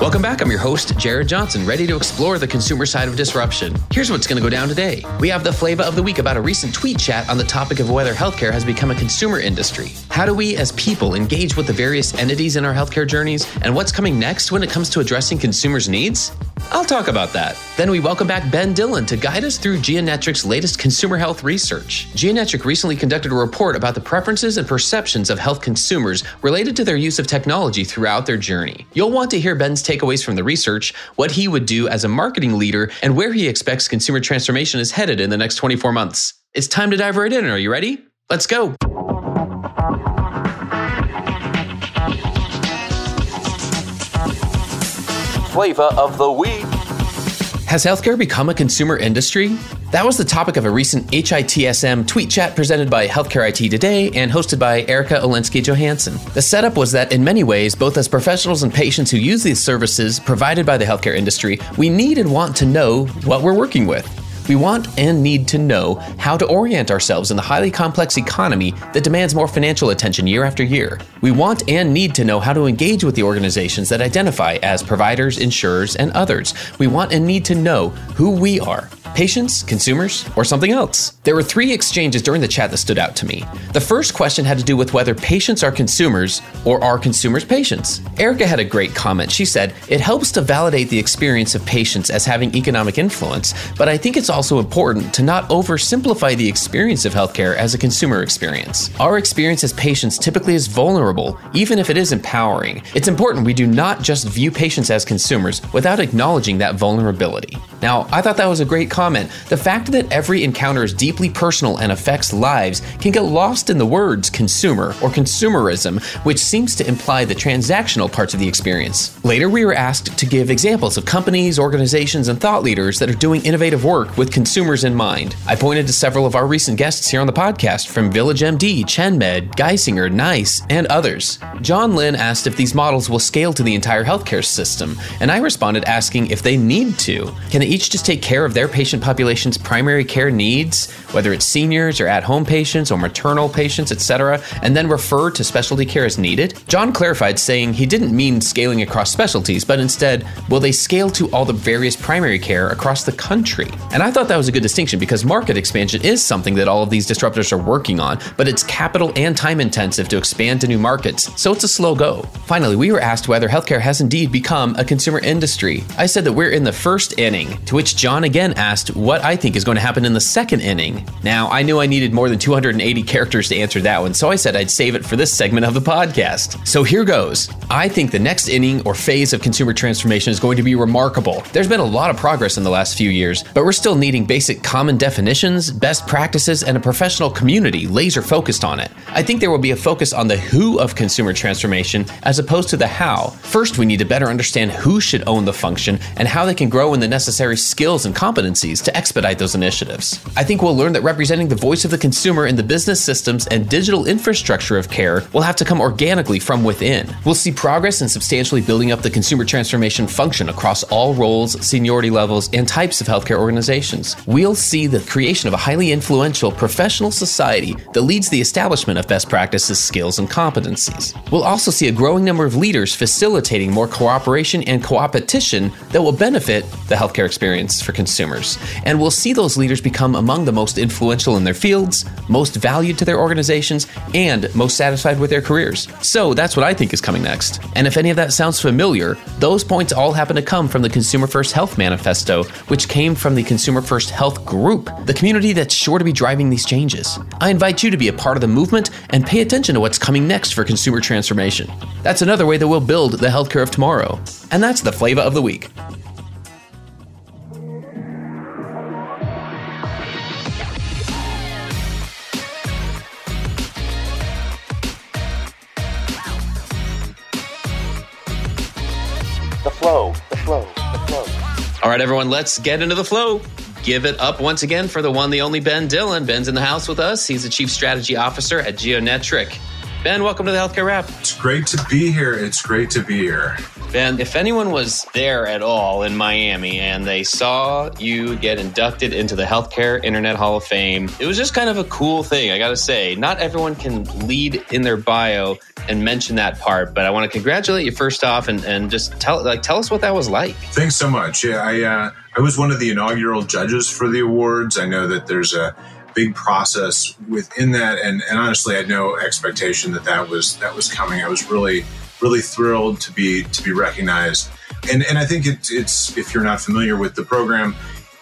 Welcome back. I'm your host, Jared Johnson, ready to explore the consumer side of disruption. Here's what's going to go down today. We have the flavor of the week about a recent tweet chat on the topic of whether healthcare has become a consumer industry. How do we, as people, engage with the various entities in our healthcare journeys, and what's coming next when it comes to addressing consumers' needs? I'll talk about that. Then we welcome back Ben Dillon to guide us through Geonetric's latest consumer health research. Geonetric recently conducted a report about the preferences and perceptions of health consumers related to their use of technology throughout their journey. You'll want to hear Ben's takeaways from the research, what he would do as a marketing leader, and where he expects consumer transformation is headed in the next 24 months. It's time to dive right in. Are you ready? Let's go. Flavor of the week. Has healthcare become a consumer industry? That was the topic of a recent HITSM tweet chat presented by Healthcare IT Today and hosted by Erica Olensky Johansson. The setup was that in many ways, both as professionals and patients who use these services provided by the healthcare industry, we need and want to know what we're working with. We want and need to know how to orient ourselves in the highly complex economy that demands more financial attention year after year. We want and need to know how to engage with the organizations that identify as providers, insurers, and others. We want and need to know who we are patients, consumers, or something else? There were three exchanges during the chat that stood out to me. The first question had to do with whether patients are consumers or are consumers patients. Erica had a great comment. She said, It helps to validate the experience of patients as having economic influence, but I think it's also important to not oversimplify the experience of healthcare as a consumer experience. Our experience as patients typically is vulnerable, even if it is empowering. It's important we do not just view patients as consumers without acknowledging that vulnerability. Now, I thought that was a great comment the fact that every encounter is deeply personal and affects lives can get lost in the words consumer or consumerism, which seems to imply the transactional parts of the experience. Later, we were asked to give examples of companies, organizations, and thought leaders that are doing innovative work with consumers in mind. I pointed to several of our recent guests here on the podcast from Village MD, ChenMed, Geisinger, NICE, and others. John Lynn asked if these models will scale to the entire healthcare system, and I responded asking if they need to. Can they each just take care of their patient population's primary care needs, whether it's seniors or at home patients or maternal patients, etc., and then refer to specialty care as needed? John clarified, saying he didn't mean scaling across specialties, but instead, will they scale to all the various primary care across the country? And I thought that was a good distinction because market expansion is something that all of these disruptors are working on, but it's capital and time intensive to expand to new markets, so it's a slow go. Finally, we were asked whether healthcare has indeed become a consumer industry. I said that we're in the first inning, to which John again asked, what I think is going to happen in the second inning. Now, I knew I needed more than 280 characters to answer that one, so I said I'd save it for this segment of the podcast. So here goes. I think the next inning or phase of consumer transformation is going to be remarkable. There's been a lot of progress in the last few years, but we're still needing basic common definitions, best practices, and a professional community laser focused on it. I think there will be a focus on the who of consumer transformation as opposed to the how. First, we need to better understand who should own the function and how they can grow in the necessary skills and competencies to expedite those initiatives. I think we'll learn that representing the voice of the consumer in the business systems and digital infrastructure of care will have to come organically from within. We'll see progress in substantially building up the consumer transformation function across all roles, seniority levels, and types of healthcare organizations. We'll see the creation of a highly influential professional society that leads the establishment of best practices, skills, and competencies. We'll also see a growing number of leaders facilitating more cooperation and coopetition that will benefit the healthcare experience for consumers. And we'll see those leaders become among the most influential in their fields, most valued to their organizations, and most satisfied with their careers. So that's what I think is coming next. And if any of that sounds familiar, those points all happen to come from the Consumer First Health Manifesto, which came from the Consumer First Health Group, the community that's sure to be driving these changes. I invite you to be a part of the movement and pay attention to what's coming next for consumer transformation. That's another way that we'll build the healthcare of tomorrow. And that's the flavor of the week. The flow, the flow, the flow. All right, everyone, let's get into the flow. Give it up once again for the one, the only Ben Dillon. Ben's in the house with us. He's the Chief Strategy Officer at Geonetric. Ben, welcome to the Healthcare Rap. It's great to be here. It's great to be here. Ben, if anyone was there at all in Miami and they saw you get inducted into the Healthcare Internet Hall of Fame, it was just kind of a cool thing, I gotta say. Not everyone can lead in their bio and mention that part, but I want to congratulate you first off and, and just tell like tell us what that was like. Thanks so much. Yeah, I uh, I was one of the inaugural judges for the awards. I know that there's a big process within that, and, and honestly, I had no expectation that that was that was coming. I was really really thrilled to be to be recognized, and and I think it, it's if you're not familiar with the program.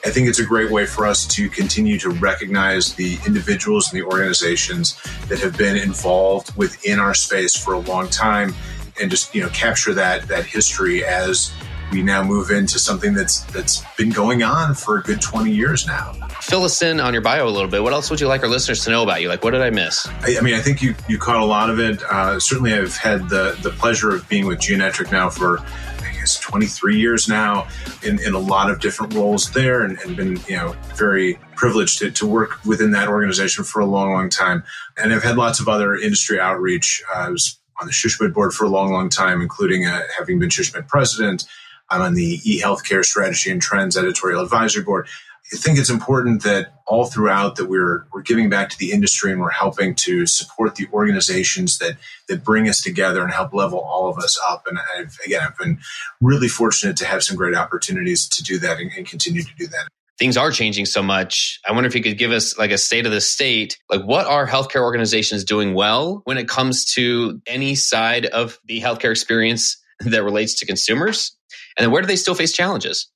I think it's a great way for us to continue to recognize the individuals and the organizations that have been involved within our space for a long time and just you know capture that that history as we now move into something that's that's been going on for a good 20 years now. Fill us in on your bio a little bit. What else would you like our listeners to know about you? Like, what did I miss? I, I mean, I think you you caught a lot of it. Uh, certainly, I've had the the pleasure of being with Geonetric now for I guess 23 years now in, in a lot of different roles there and, and been you know very privileged to, to work within that organization for a long long time and I've had lots of other industry outreach uh, I was on the SHSMD board for a long long time including uh, having been SHSMD president I'm on the e-healthcare strategy and trends editorial advisory board I think it's important that all throughout that we're we're giving back to the industry and we're helping to support the organizations that that bring us together and help level all of us up. And I've, again, I've been really fortunate to have some great opportunities to do that and, and continue to do that things are changing so much. I wonder if you could give us like a state of the state. Like, what are healthcare organizations doing well when it comes to any side of the healthcare experience that relates to consumers? And then where do they still face challenges?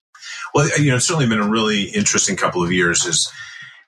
Well, you know, it's certainly been a really interesting couple of years as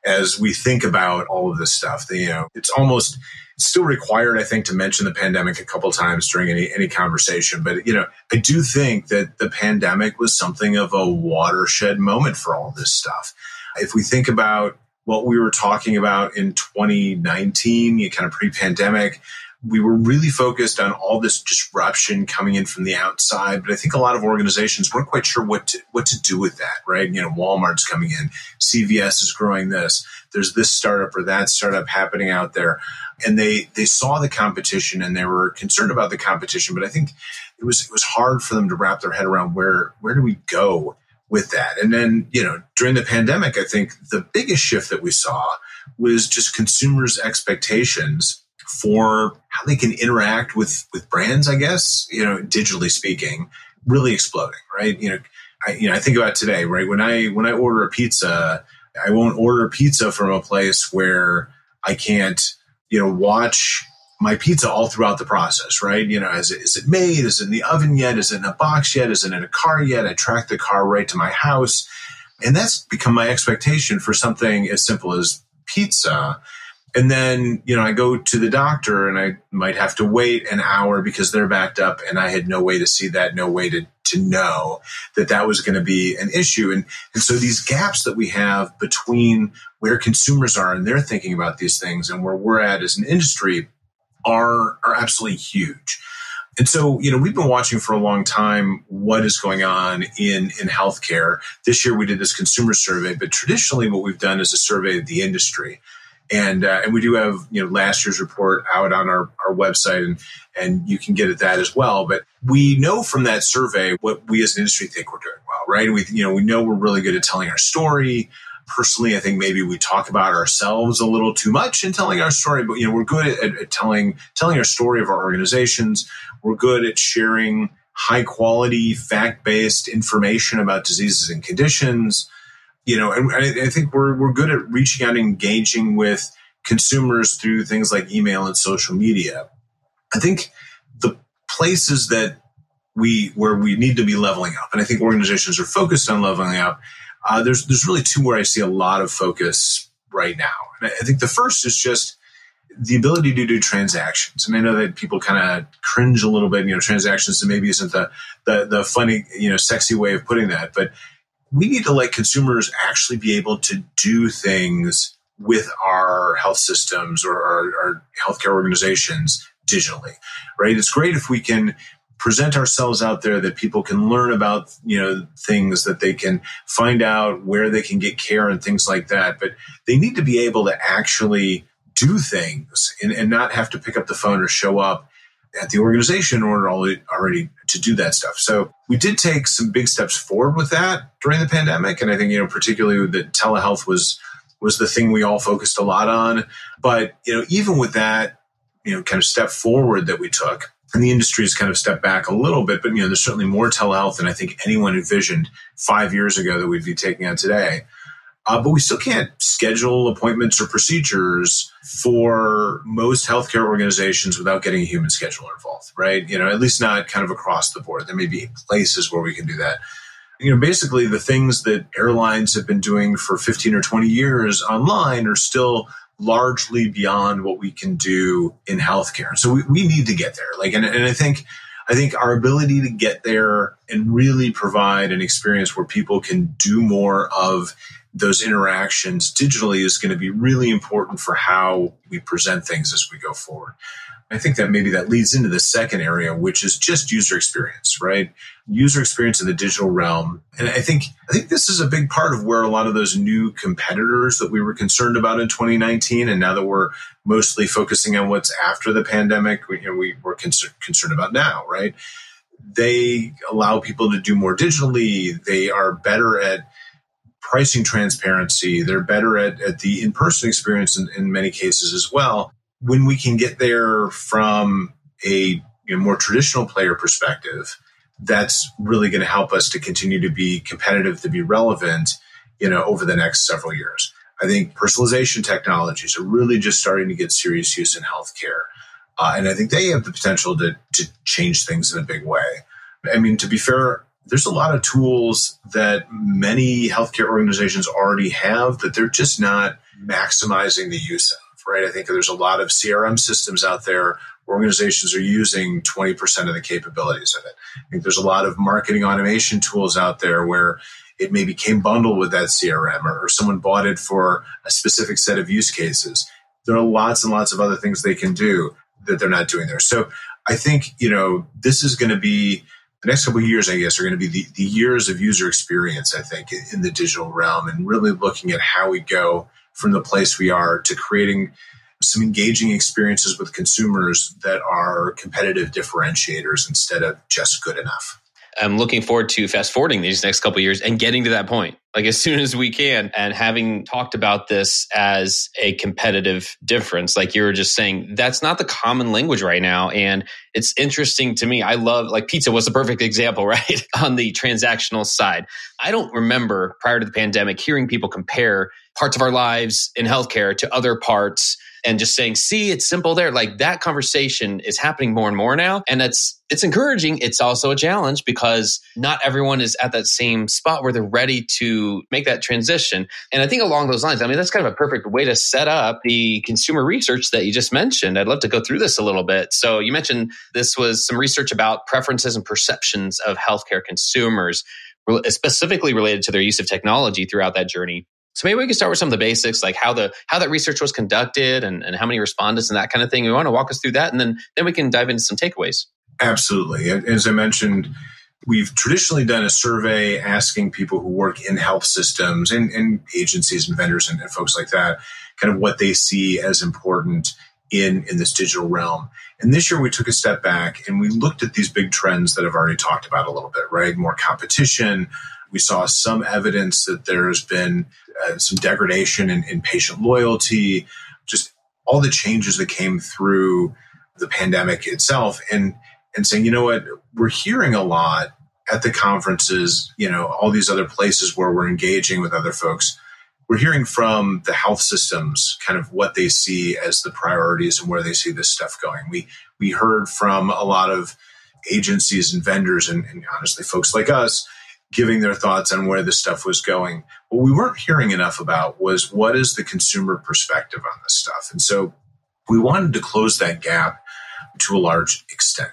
as we think about all of this stuff. You know, it's almost it's still required, I think, to mention the pandemic a couple times during any any conversation. But you know, I do think that the pandemic was something of a watershed moment for all this stuff. If we think about what we were talking about in 2019, you kind of pre-pandemic, we were really focused on all this disruption coming in from the outside, but I think a lot of organizations weren't quite sure what to, what to do with that, right? You know, Walmart's coming in, CVS is growing this, there's this startup or that startup happening out there. And they, they saw the competition and they were concerned about the competition, but I think it was, it was hard for them to wrap their head around where, where do we go with that? And then, you know, during the pandemic, I think the biggest shift that we saw was just consumers' expectations for how they can interact with with brands, I guess, you know, digitally speaking, really exploding, right? You know, I, you know, I think about today, right? When I when I order a pizza, I won't order pizza from a place where I can't, you know, watch my pizza all throughout the process, right? You know, is it, is it made? Is it in the oven yet? Is it in a box yet? Is it in a car yet? I track the car right to my house. And that's become my expectation for something as simple as pizza. And then, you know, I go to the doctor and I might have to wait an hour because they're backed up and I had no way to see that, no way to, to know that that was going to be an issue. And, and so these gaps that we have between where consumers are and they're thinking about these things and where we're at as an industry are, are absolutely huge. And so, you know, we've been watching for a long time what is going on in, in healthcare. This year we did this consumer survey, but traditionally what we've done is a survey of the industry and uh, and we do have you know last year's report out on our, our website and and you can get at that as well. But we know from that survey what we as an industry think we're doing well right? We you know we know we're really good at telling our story. Personally i think maybe we talk about ourselves a little too much in telling our story but you know we're good at, at telling telling our story of our organizations. We're good at sharing high quality, fact based information about diseases and conditions. You know, and I, I think we're, we're good at reaching out and engaging with consumers through things like email and social media. I think the places that we where we need to be leveling up, and I think organizations are focused on leveling up. Uh, there's there's really two where I see a lot of focus right now, and I think the first is just the ability to do transactions. And I know that people kind of cringe a little bit, you know, transactions maybe isn't the, the, the funny, you know, sexy way of putting that, but we need to let consumers actually be able to do things with our health systems or our, our healthcare organizations digitally, right? It's great if we can present ourselves out there that people can learn about you know things that they can find out where they can get care and things like that but they need to be able to actually do things and, and not have to pick up the phone or show up at the organization in order already to do that stuff. So we did take some big steps forward with that during the pandemic. And I think, you know, particularly that telehealth was, was the thing we all focused a lot on. But, you know, even with that, you know, kind of step forward that we took, and the industry has kind of stepped back a little bit, but, you know, there's certainly more telehealth than I think anyone envisioned five years ago that we'd be taking on today. Uh, but we still can't schedule appointments or procedures for most healthcare organizations without getting a human scheduler involved, right? You know, at least not kind of across the board. There may be places where we can do that. You know, basically the things that airlines have been doing for 15 or 20 years online are still largely beyond what we can do in healthcare. So we, we need to get there. Like, and, and I think, I think our ability to get there and really provide an experience where people can do more of those interactions digitally is going to be really important for how we present things as we go forward. I think that maybe that leads into the second area, which is just user experience, right? User experience in the digital realm. And I think, I think this is a big part of where a lot of those new competitors that we were concerned about in 2019. And now that we're mostly focusing on what's after the pandemic, we, you know, we, we're concerned about now, right? They allow people to do more digitally. They are better at pricing transparency. They're better at, at the in person experience in, in, many cases as well. When we can get there from a you know, more traditional player perspective, that's really going to help us to continue to be competitive, to be relevant, you know, over the next several years. I think personalization technologies are really just starting to get serious use in healthcare. Uh, and I think they have the potential to, to change things in a big way. I mean, to be fair, there's a lot of tools that many healthcare organizations already have that they're just not maximizing the use of, right? I think there's a lot of CRM systems out there. Organizations are using 20% of the capabilities of it. I think there's a lot of marketing automation tools out there where it maybe came bundled with that CRM or, or someone bought it for a specific set of use cases. There are lots and lots of other things they can do that they're not doing there. So I think, you know, this is going to be the next couple of years, I guess, are going to be the, the years of user experience, I think, in, in the digital realm and really looking at how we go from the place we are to creating some engaging experiences with consumers that are competitive differentiators instead of just good enough. I'm looking forward to fast forwarding these next couple years and getting to that point, like as soon as we can. And having talked about this as a competitive difference, like you were just saying, that's not the common language right now. And it's interesting to me. I love, like, pizza was the perfect example, right? On the transactional side. I don't remember prior to the pandemic hearing people compare parts of our lives in healthcare to other parts and just saying, see, it's simple there. Like that conversation is happening more and more now. And that's, it's encouraging. It's also a challenge because not everyone is at that same spot where they're ready to make that transition. And I think along those lines, I mean, that's kind of a perfect way to set up the consumer research that you just mentioned. I'd love to go through this a little bit. So you mentioned this was some research about preferences and perceptions of healthcare consumers specifically related to their use of technology throughout that journey. So maybe we can start with some of the basics, like how the how that research was conducted and, and how many respondents and that kind of thing. We want to walk us through that, and then then we can dive into some takeaways. Absolutely. As I mentioned, we've traditionally done a survey asking people who work in health systems and, and agencies and vendors and, and folks like that, kind of what they see as important in in this digital realm. And this year we took a step back and we looked at these big trends that I've already talked about a little bit, right? More competition. We saw some evidence that there's been uh, some degradation in, in patient loyalty, just all the changes that came through the pandemic itself. And and saying, you know what, we're hearing a lot at the conferences, you know, all these other places where we're engaging with other folks. We're hearing from the health systems kind of what they see as the priorities and where they see this stuff going. We we heard from a lot of agencies and vendors and, and honestly folks like us giving their thoughts on where this stuff was going. What we weren't hearing enough about was what is the consumer perspective on this stuff. And so we wanted to close that gap to a large extent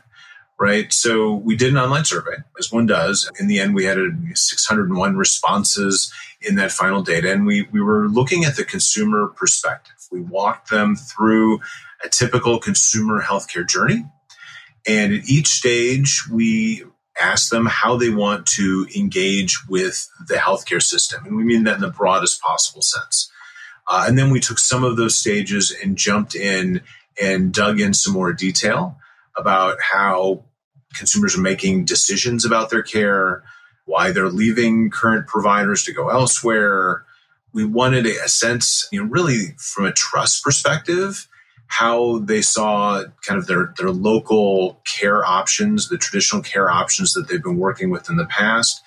right? So we did an online survey, as one does. In the end, we had 601 responses in that final data, and we, we were looking at the consumer perspective. We walked them through a typical consumer healthcare journey. And at each stage, we asked them how they want to engage with the healthcare system. And we mean that in the broadest possible sense. Uh, and then we took some of those stages and jumped in and dug in some more detail about how consumers are making decisions about their care, why they're leaving current providers to go elsewhere. We wanted a, sense, you know, really from a trust perspective, how they saw kind of their, their local care options, the traditional care options that they've been working with in the past,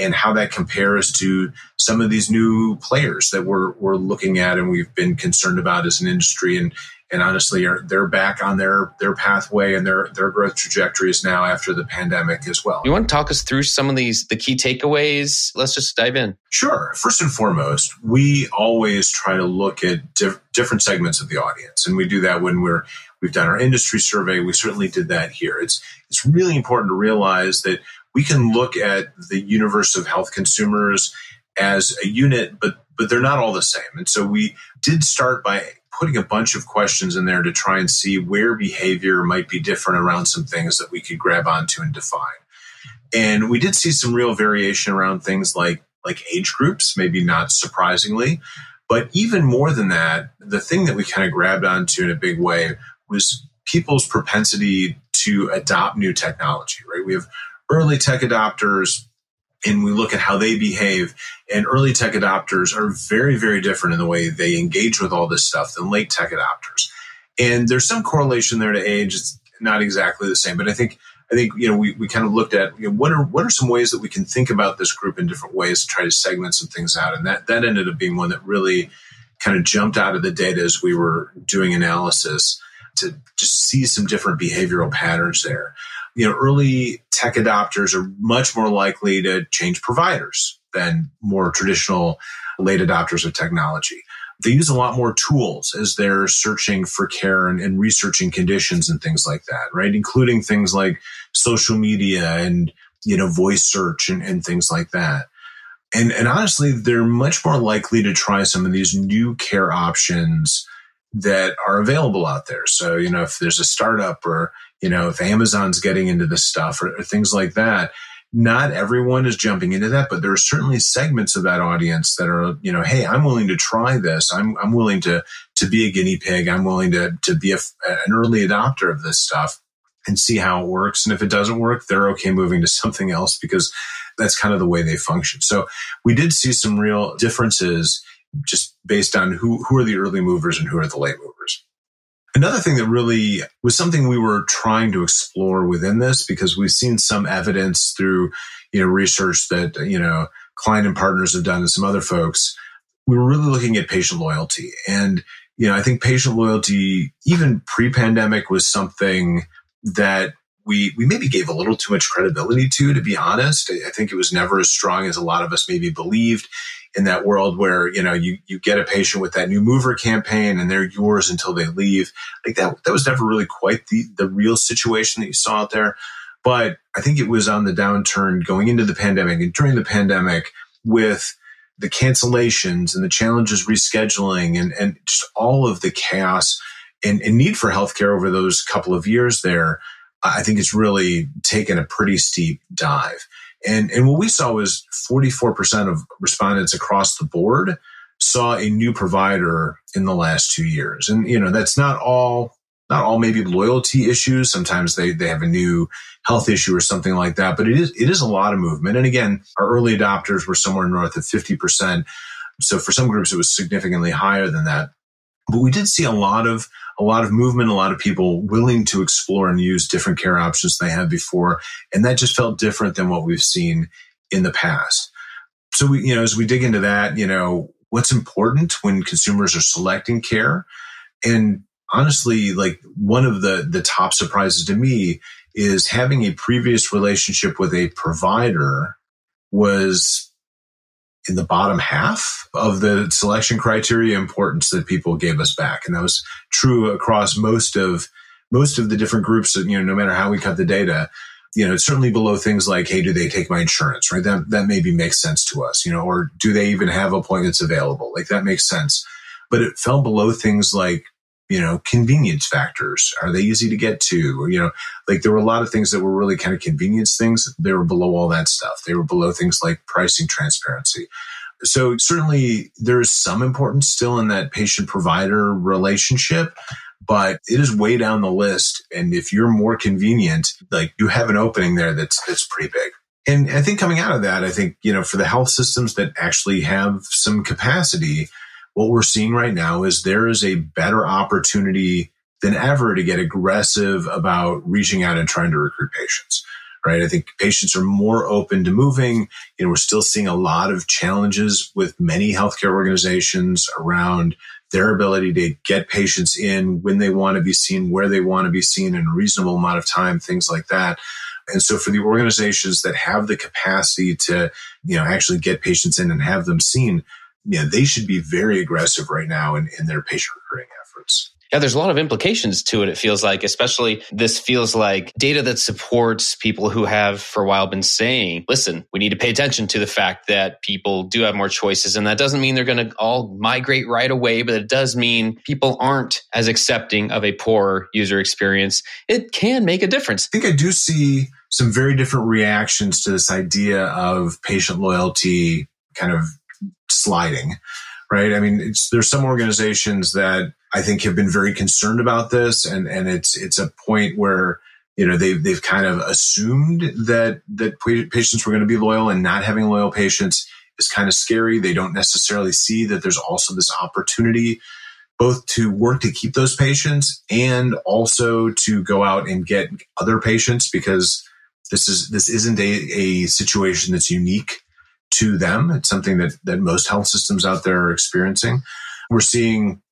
and how that compares to some of these new players that we're, we're looking at and we've been concerned about as an industry. And and honestly are they're back on their their pathway and their their growth trajectories now after the pandemic as well. You want to talk us through some of these the key takeaways? Let's just dive in. Sure. First and foremost, we always try to look at diff- different segments of the audience, and we do that when we're we've done our industry survey. We certainly did that here. It's it's really important to realize that we can look at the universe of health consumers as a unit, but but they're not all the same. And so we did start by putting a bunch of questions in there to try and see where behavior might be different around some things that we could grab onto and define. And we did see some real variation around things like like age groups, maybe not surprisingly. But even more than that, the thing that we kind of grabbed onto in a big way was people's propensity to adopt new technology, right? We have early tech adopters, and we look at how they behave. And early tech adopters are very, very different in the way they engage with all this stuff than late tech adopters. And there's some correlation there to age. It's not exactly the same, but I think I think you know we, we kind of looked at you know, what are what are some ways that we can think about this group in different ways to try to segment some things out, and that that ended up being one that really kind of jumped out of the data as we were doing analysis to just see some different behavioral patterns there you know, early tech adopters are much more likely to change providers than more traditional late adopters of technology. They use a lot more tools as they're searching for care and, and researching conditions and things like that, right? Including things like social media and, you know, voice search and, and things like that. And, and honestly, they're much more likely to try some of these new care options that are available out there. So, you know, if there's a startup or you know, if Amazon's getting into this stuff or, or things like that, not everyone is jumping into that, but there are certainly segments of that audience that are, you know, hey, I'm willing to try this. I'm, I'm willing to, to be a guinea pig. I'm willing to, to be a, an early adopter of this stuff and see how it works. And if it doesn't work, they're okay moving to something else because that's kind of the way they function. So we did see some real differences just based on who, who are the early movers and who are the late movers. Another thing that really was something we were trying to explore within this because we've seen some evidence through, you know, research that, you know, Klein and partners have done and some other folks. We were really looking at patient loyalty. And, you know, I think patient loyalty, even pre pandemic, was something that we, we maybe gave a little too much credibility to, to be honest. I think it was never as strong as a lot of us maybe believed in that world where you know you you get a patient with that new mover campaign and they're yours until they leave like that that was never really quite the the real situation that you saw out there but i think it was on the downturn going into the pandemic and during the pandemic with the cancellations and the challenges rescheduling and and just all of the chaos and, and need for healthcare over those couple of years there i think it's really taken a pretty steep dive and, and what we saw was 44% of respondents across the board saw a new provider in the last two years. And, you know, that's not all, not all maybe loyalty issues. Sometimes they, they have a new health issue or something like that, but it is, it is a lot of movement. And again, our early adopters were somewhere north of 50%. So for some groups, it was significantly higher than that. But we did see a lot of a lot of movement, a lot of people willing to explore and use different care options they had before, and that just felt different than what we've seen in the past. So we, you know, as we dig into that, you know, what's important when consumers are selecting care, and honestly, like one of the the top surprises to me is having a previous relationship with a provider was in the bottom half of the selection criteria importance that people gave us back. And that was true across most of most of the different groups that, you know, no matter how we cut the data, you know, it's certainly below things like, hey, do they take my insurance? Right. That that maybe makes sense to us, you know, or do they even have appointments available? Like that makes sense. But it fell below things like you know, convenience factors. Are they easy to get to? Or, you know, like there were a lot of things that were really kind of convenience things. They were below all that stuff. They were below things like pricing transparency. So certainly there is some importance still in that patient provider relationship, but it is way down the list. And if you're more convenient, like you have an opening there that's, that's pretty big. And I think coming out of that, I think, you know, for the health systems that actually have some capacity, what we're seeing right now is there is a better opportunity than ever to get aggressive about reaching out and trying to recruit patients. Right. I think patients are more open to moving. You know, we're still seeing a lot of challenges with many healthcare organizations around their ability to get patients in when they want to be seen, where they want to be seen in a reasonable amount of time, things like that. And so for the organizations that have the capacity to, you know, actually get patients in and have them seen, know, they should be very aggressive right now in, in their patient recruiting efforts. Yeah, there's a lot of implications to it, it feels like, especially this feels like data that supports people who have for a while been saying, listen, we need to pay attention to the fact that people do have more choices. And that doesn't mean they're going to all migrate right away, but it does mean people aren't as accepting of a poor user experience. It can make a difference. I think I do see some very different reactions to this idea of patient loyalty kind of sliding, right? I mean, there's some organizations that I think have been very concerned about this, and and it's it's a point where you know they've they've kind of assumed that that patients were going to be loyal, and not having loyal patients is kind of scary. They don't necessarily see that there's also this opportunity both to work to keep those patients and also to go out and get other patients because this is this isn't a, a situation that's unique to them. It's something that, that most health systems out there are experiencing. We're seeing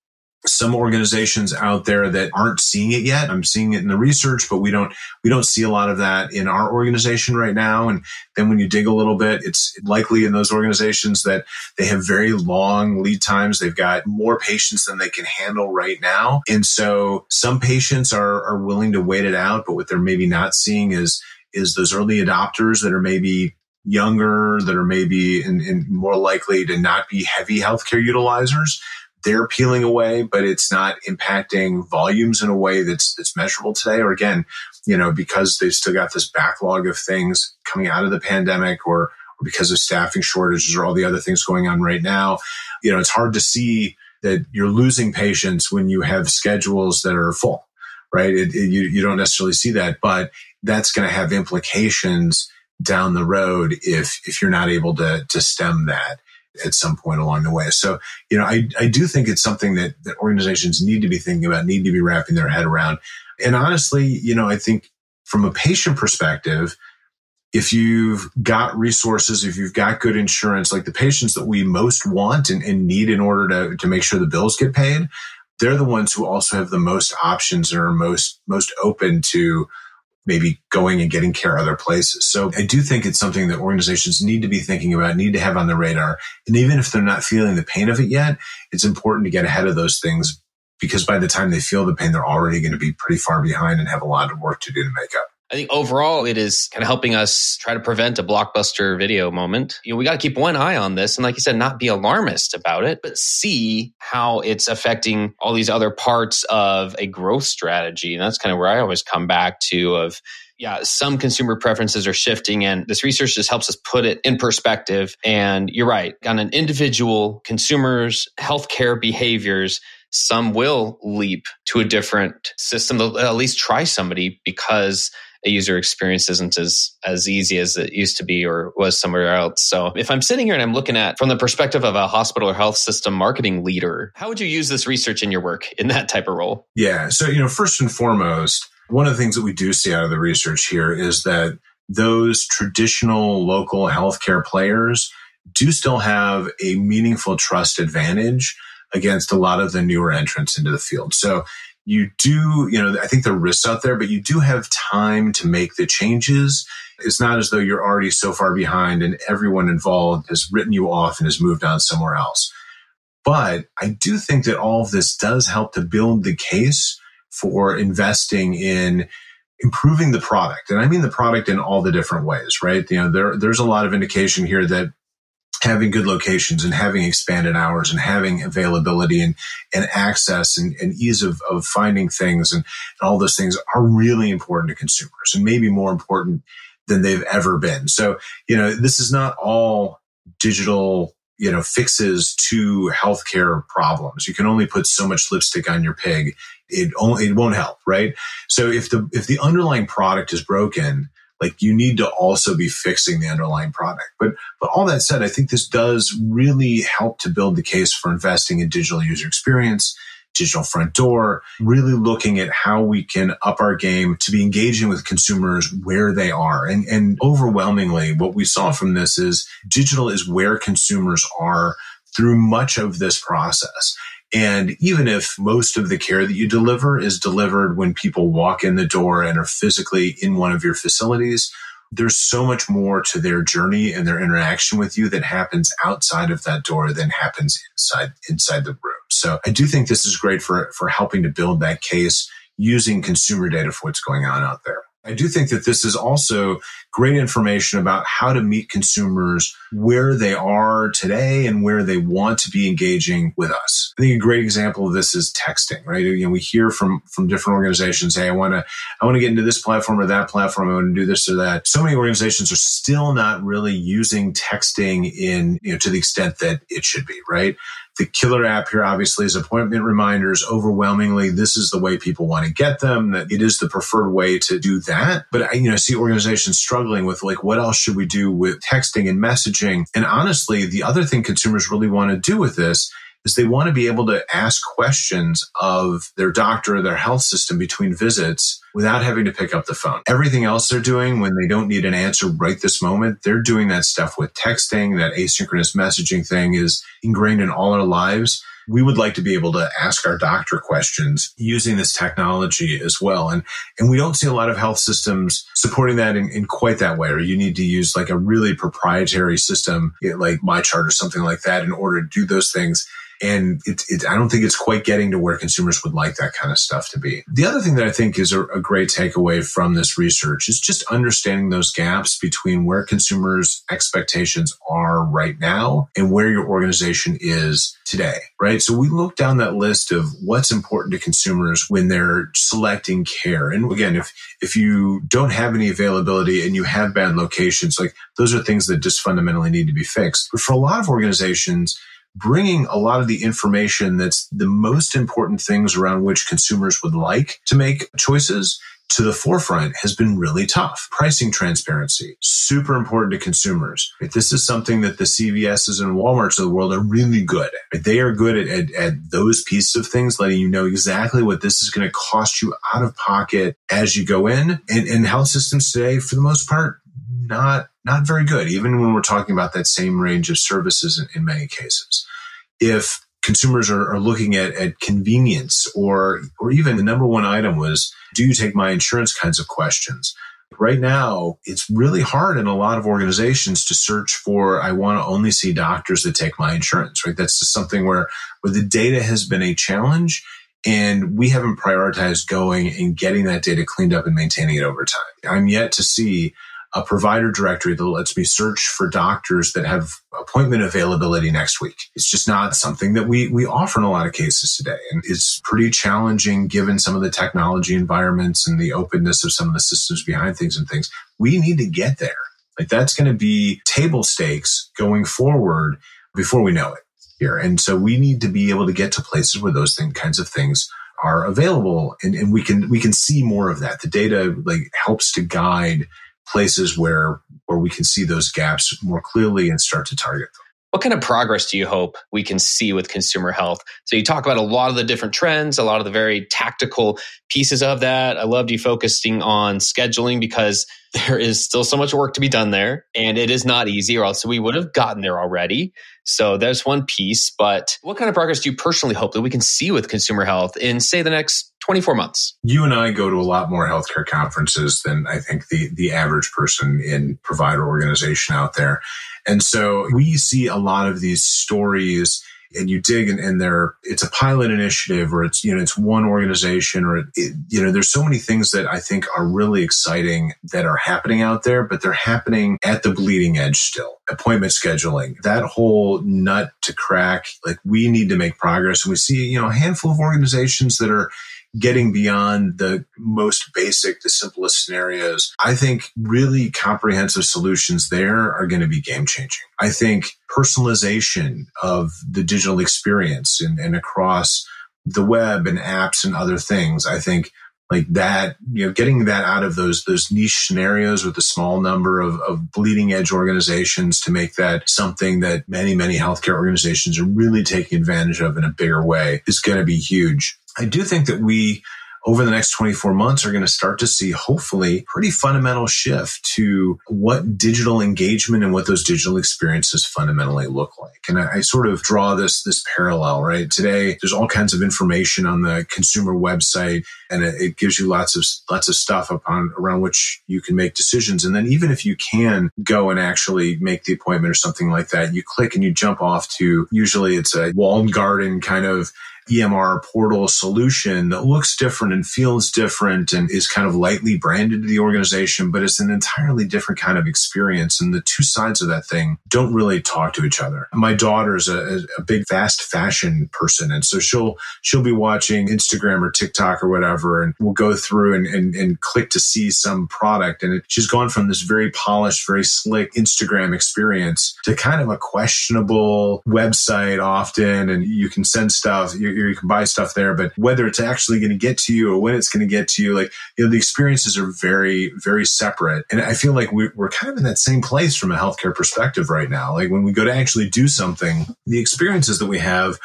some organizations out there that aren't seeing it yet. I'm seeing it in the research, but we don't we don't see a lot of that in our organization right now. And then when you dig a little bit, it's likely in those organizations that they have very long lead times. They've got more patients than they can handle right now. And so some patients are are willing to wait it out, but what they're maybe not seeing is is those early adopters that are maybe younger that are maybe in, in more likely to not be heavy healthcare utilizers they're peeling away, but it's not impacting volumes in a way that's that's measurable today. Or again, you know, because they've still got this backlog of things coming out of the pandemic, or, or because of staffing shortages, or all the other things going on right now. You know, it's hard to see that you're losing patients when you have schedules that are full, right? It, it, you you don't necessarily see that, but that's going to have implications down the road if if you're not able to to stem that at some point along the way. So, you know, I, I do think it's something that, that organizations need to be thinking about, need to be wrapping their head around. And honestly, you know, I think from a patient perspective, if you've got resources, if you've got good insurance, like the patients that we most want and, and need in order to, to make sure the bills get paid, they're the ones who also have the most options and are most most open to maybe going and getting care other places. So I do think it's something that organizations need to be thinking about, need to have on the radar. And even if they're not feeling the pain of it yet, it's important to get ahead of those things because by the time they feel the pain, they're already going to be pretty far behind and have a lot of work to do to make up. I think overall it is kind of helping us try to prevent a blockbuster video moment. You know, we got to keep one eye on this and like you said not be alarmist about it, but see how it's affecting all these other parts of a growth strategy. And that's kind of where I always come back to of yeah, some consumer preferences are shifting and this research just helps us put it in perspective and you're right, on an individual consumers healthcare behaviors some will leap to a different system. They'll at least try somebody because a user experience isn't as as easy as it used to be or was somewhere else. So if I'm sitting here and I'm looking at from the perspective of a hospital or health system marketing leader, how would you use this research in your work in that type of role? Yeah. So, you know, first and foremost, one of the things that we do see out of the research here is that those traditional local healthcare players do still have a meaningful trust advantage against a lot of the newer entrants into the field. So you do, you know, I think there are risks out there, but you do have time to make the changes. It's not as though you're already so far behind and everyone involved has written you off and has moved on somewhere else. But I do think that all of this does help to build the case for investing in improving the product. And I mean the product in all the different ways, right? You know, there, there's a lot of indication here that having good locations and having expanded hours and having availability and, and access and, and ease of, of finding things and, and all those things are really important to consumers and maybe more important than they've ever been. So, you know, this is not all digital you know fixes to healthcare problems. You can only put so much lipstick on your pig. It only it won't help right? So if the if the underlying product is broken like you need to also be fixing the underlying product. But but all that said, I think this does really help to build the case for investing in digital user experience, digital front door, really looking at how we can up our game to be engaging with consumers where they are. And and overwhelmingly what we saw from this is digital is where consumers are through much of this process. And even if most of the care that you deliver is delivered when people walk in the door and are physically in one of your facilities, there's so much more to their journey and their interaction with you that happens outside of that door than happens inside inside the room. So I do think this is great for for helping to build that case using consumer data for what's going on out there. I do think that this is also great information about how to meet consumers where they are today and where they want to be engaging with us. I think a great example of this is texting, right? You know, we hear from from different organizations, hey, I want to I want to get into this platform or that platform, I want to do this or that. So many organizations are still not really using texting in, you know, to the extent that it should be, right? The killer app here obviously is appointment reminders. Overwhelmingly, this is the way people want to get them, that it is the preferred way to do that. But I, you know, see organizations struggling with like, what else should we do with texting and messaging? And honestly, the other thing consumers really want to do with this is they want to be able to ask questions of their doctor or their health system between visits without having to pick up the phone. Everything else they're doing when they don't need an answer right this moment, they're doing that stuff with texting. That asynchronous messaging thing is ingrained in all our lives. We would like to be able to ask our doctor questions using this technology as well. And, and we don't see a lot of health systems supporting that in, in quite that way, or you need to use like a really proprietary system like MyChart or something like that in order to do those things and it, it, I don't think it's quite getting to where consumers would like that kind of stuff to be. The other thing that I think is a, a great takeaway from this research is just understanding those gaps between where consumers' expectations are right now and where your organization is today, right? So we look down that list of what's important to consumers when they're selecting care. And again, if, if you don't have any availability and you have bad locations, like those are things that just fundamentally need to be fixed. But for a lot of organizations, bringing a lot of the information that's the most important things around which consumers would like to make choices to the forefront has been really tough. Pricing transparency, super important to consumers. This is something that the CVSs and Walmarts of the world are really good at. They are good at, at, at those pieces of things, letting you know exactly what this is going to cost you out of pocket as you go in. And, and health systems today, for the most part, not not very good, even when we're talking about that same range of services in, in many cases. If consumers are, are looking at, at convenience or or even the number one item was, do you take my insurance kinds of questions? Right now, it's really hard in a lot of organizations to search for, I want to only see doctors that take my insurance, right? That's just something where, where the data has been a challenge and we haven't prioritized going and getting that data cleaned up and maintaining it over time. I'm yet to see a provider directory that lets me search for doctors that have appointment availability next week. It's just not something that we, we offer in a lot of cases today. And it's pretty challenging given some of the technology environments and the openness of some of the systems behind things and things. We need to get there. Like that's going to be table stakes going forward before we know it here. And so we need to be able to get to places where those thing, kinds of things are available and, and we can we can see more of that the data like helps to guide places where where we can see those gaps more clearly and start to target them what kind of progress do you hope we can see with consumer health? So you talk about a lot of the different trends, a lot of the very tactical pieces of that. I loved you focusing on scheduling because there is still so much work to be done there and it is not easy or else we would have gotten there already. So there's one piece, but what kind of progress do you personally hope that we can see with consumer health in say the next 24 months? You and I go to a lot more healthcare conferences than I think the the average person in provider organization out there. And so we see a lot of these stories and you dig and, and there it's a pilot initiative or it's you know it's one organization or it, you know there's so many things that i think are really exciting that are happening out there but they're happening at the bleeding edge still appointment scheduling that whole nut to crack like we need to make progress and we see you know a handful of organizations that are getting beyond the most basic, the simplest scenarios. I think really comprehensive solutions there are going to be game changing. I think personalization of the digital experience and, and across the web and apps and other things, I think like that, you know, getting that out of those those niche scenarios with a small number of, of bleeding edge organizations to make that something that many, many healthcare organizations are really taking advantage of in a bigger way is going to be huge. I do think that we over the next 24 months are going to start to see hopefully pretty fundamental shift to what digital engagement and what those digital experiences fundamentally look like. And I, I, sort of draw this, this parallel, right? Today, there's all kinds of information on the consumer website and it, it gives you lots of, lots of stuff upon around which you can make decisions. And then even if you can go and actually make the appointment or something like that, you click and you jump off to usually it's a walled garden kind of EMR portal solution that looks different and feels different and is kind of lightly branded to the organization, but it's an entirely different kind of experience. And the two sides of that thing don't really talk to each other. My daughter's a, a big fast fashion person. And so she'll, she'll be watching Instagram or TikTok or whatever, and we'll go through and, and, and click to see some product. And it, she's gone from this very polished, very slick Instagram experience to kind of a questionable website often. And you can send stuff. You, you can buy stuff there, but whether it's actually going to get to you or when it's going to get to you, like, you know, the experiences are very, very separate. And I feel like we're, we're kind of in that same place from a healthcare perspective right now. Like when we go to actually do something, the experiences that we have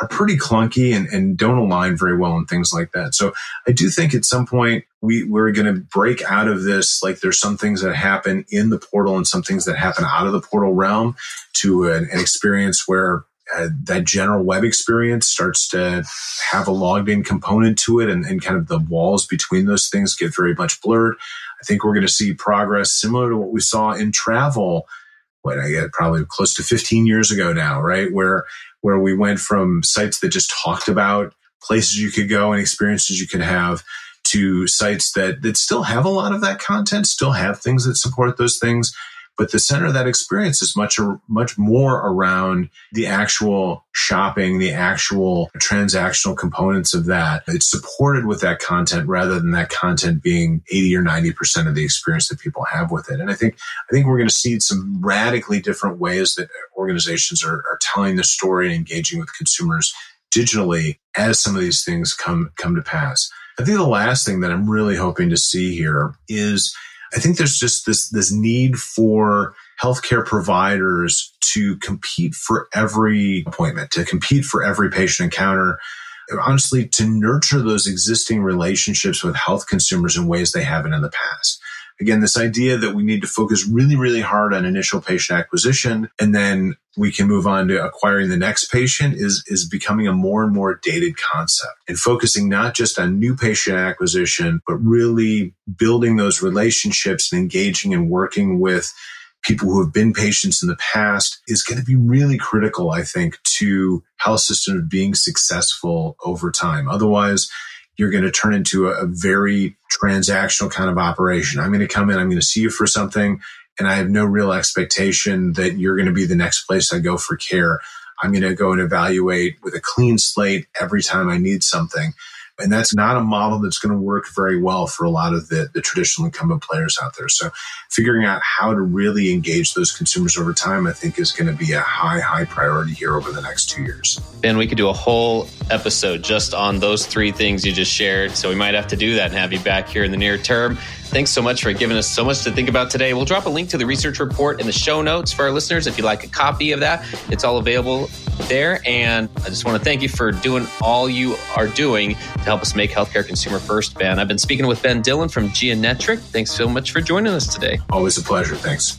are pretty clunky and, and don't align very well and things like that. So I do think at some point we, we're going to break out of this. Like there's some things that happen in the portal and some things that happen out of the portal realm to an, an experience where uh, that general web experience starts to have a logged in component to it and, and kind of the walls between those things get very much blurred. I think we're going to see progress similar to what we saw in travel. What I get probably close to 15 years ago now, right? Where, where we went from sites that just talked about places you could go and experiences you could have to sites that, that still have a lot of that content, still have things that support those things but the center of that experience is much, much more around the actual shopping, the actual transactional components of that. It's supported with that content rather than that content being 80 or 90% of the experience that people have with it. And I think, I think we're going to see some radically different ways that organizations are, are telling the story and engaging with consumers digitally as some of these things come, come to pass. I think the last thing that I'm really hoping to see here is I think there's just this, this need for healthcare providers to compete for every appointment, to compete for every patient encounter, honestly, to nurture those existing relationships with health consumers in ways they haven't in the past. Again, this idea that we need to focus really, really hard on initial patient acquisition and then we can move on to acquiring the next patient is, is becoming a more and more dated concept and focusing not just on new patient acquisition, but really building those relationships and engaging and working with people who have been patients in the past is going to be really critical, I think, to health systems being successful over time. Otherwise, you're going to turn into a, a very transactional kind of operation. I'm going to come in, I'm going to see you for something, and I have no real expectation that you're going to be the next place I go for care. I'm going to go and evaluate with a clean slate every time I need something. And that's not a model that's going to work very well for a lot of the, the traditional incumbent players out there. So figuring out how to really engage those consumers over time, I think is going to be a high, high priority here over the next two years. Ben, we could do a whole episode just on those three things you just shared. So we might have to do that and have you back here in the near term. Thanks so much for giving us so much to think about today. We'll drop a link to the research report in the show notes for our listeners. If you'd like a copy of that, it's all available there. And I just want to thank you for doing all you are doing to help us make healthcare consumer first, Ben. I've been speaking with Ben Dillon from Geonetric. Thanks so much for joining us today. Always a pleasure. Thanks.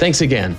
Thanks again.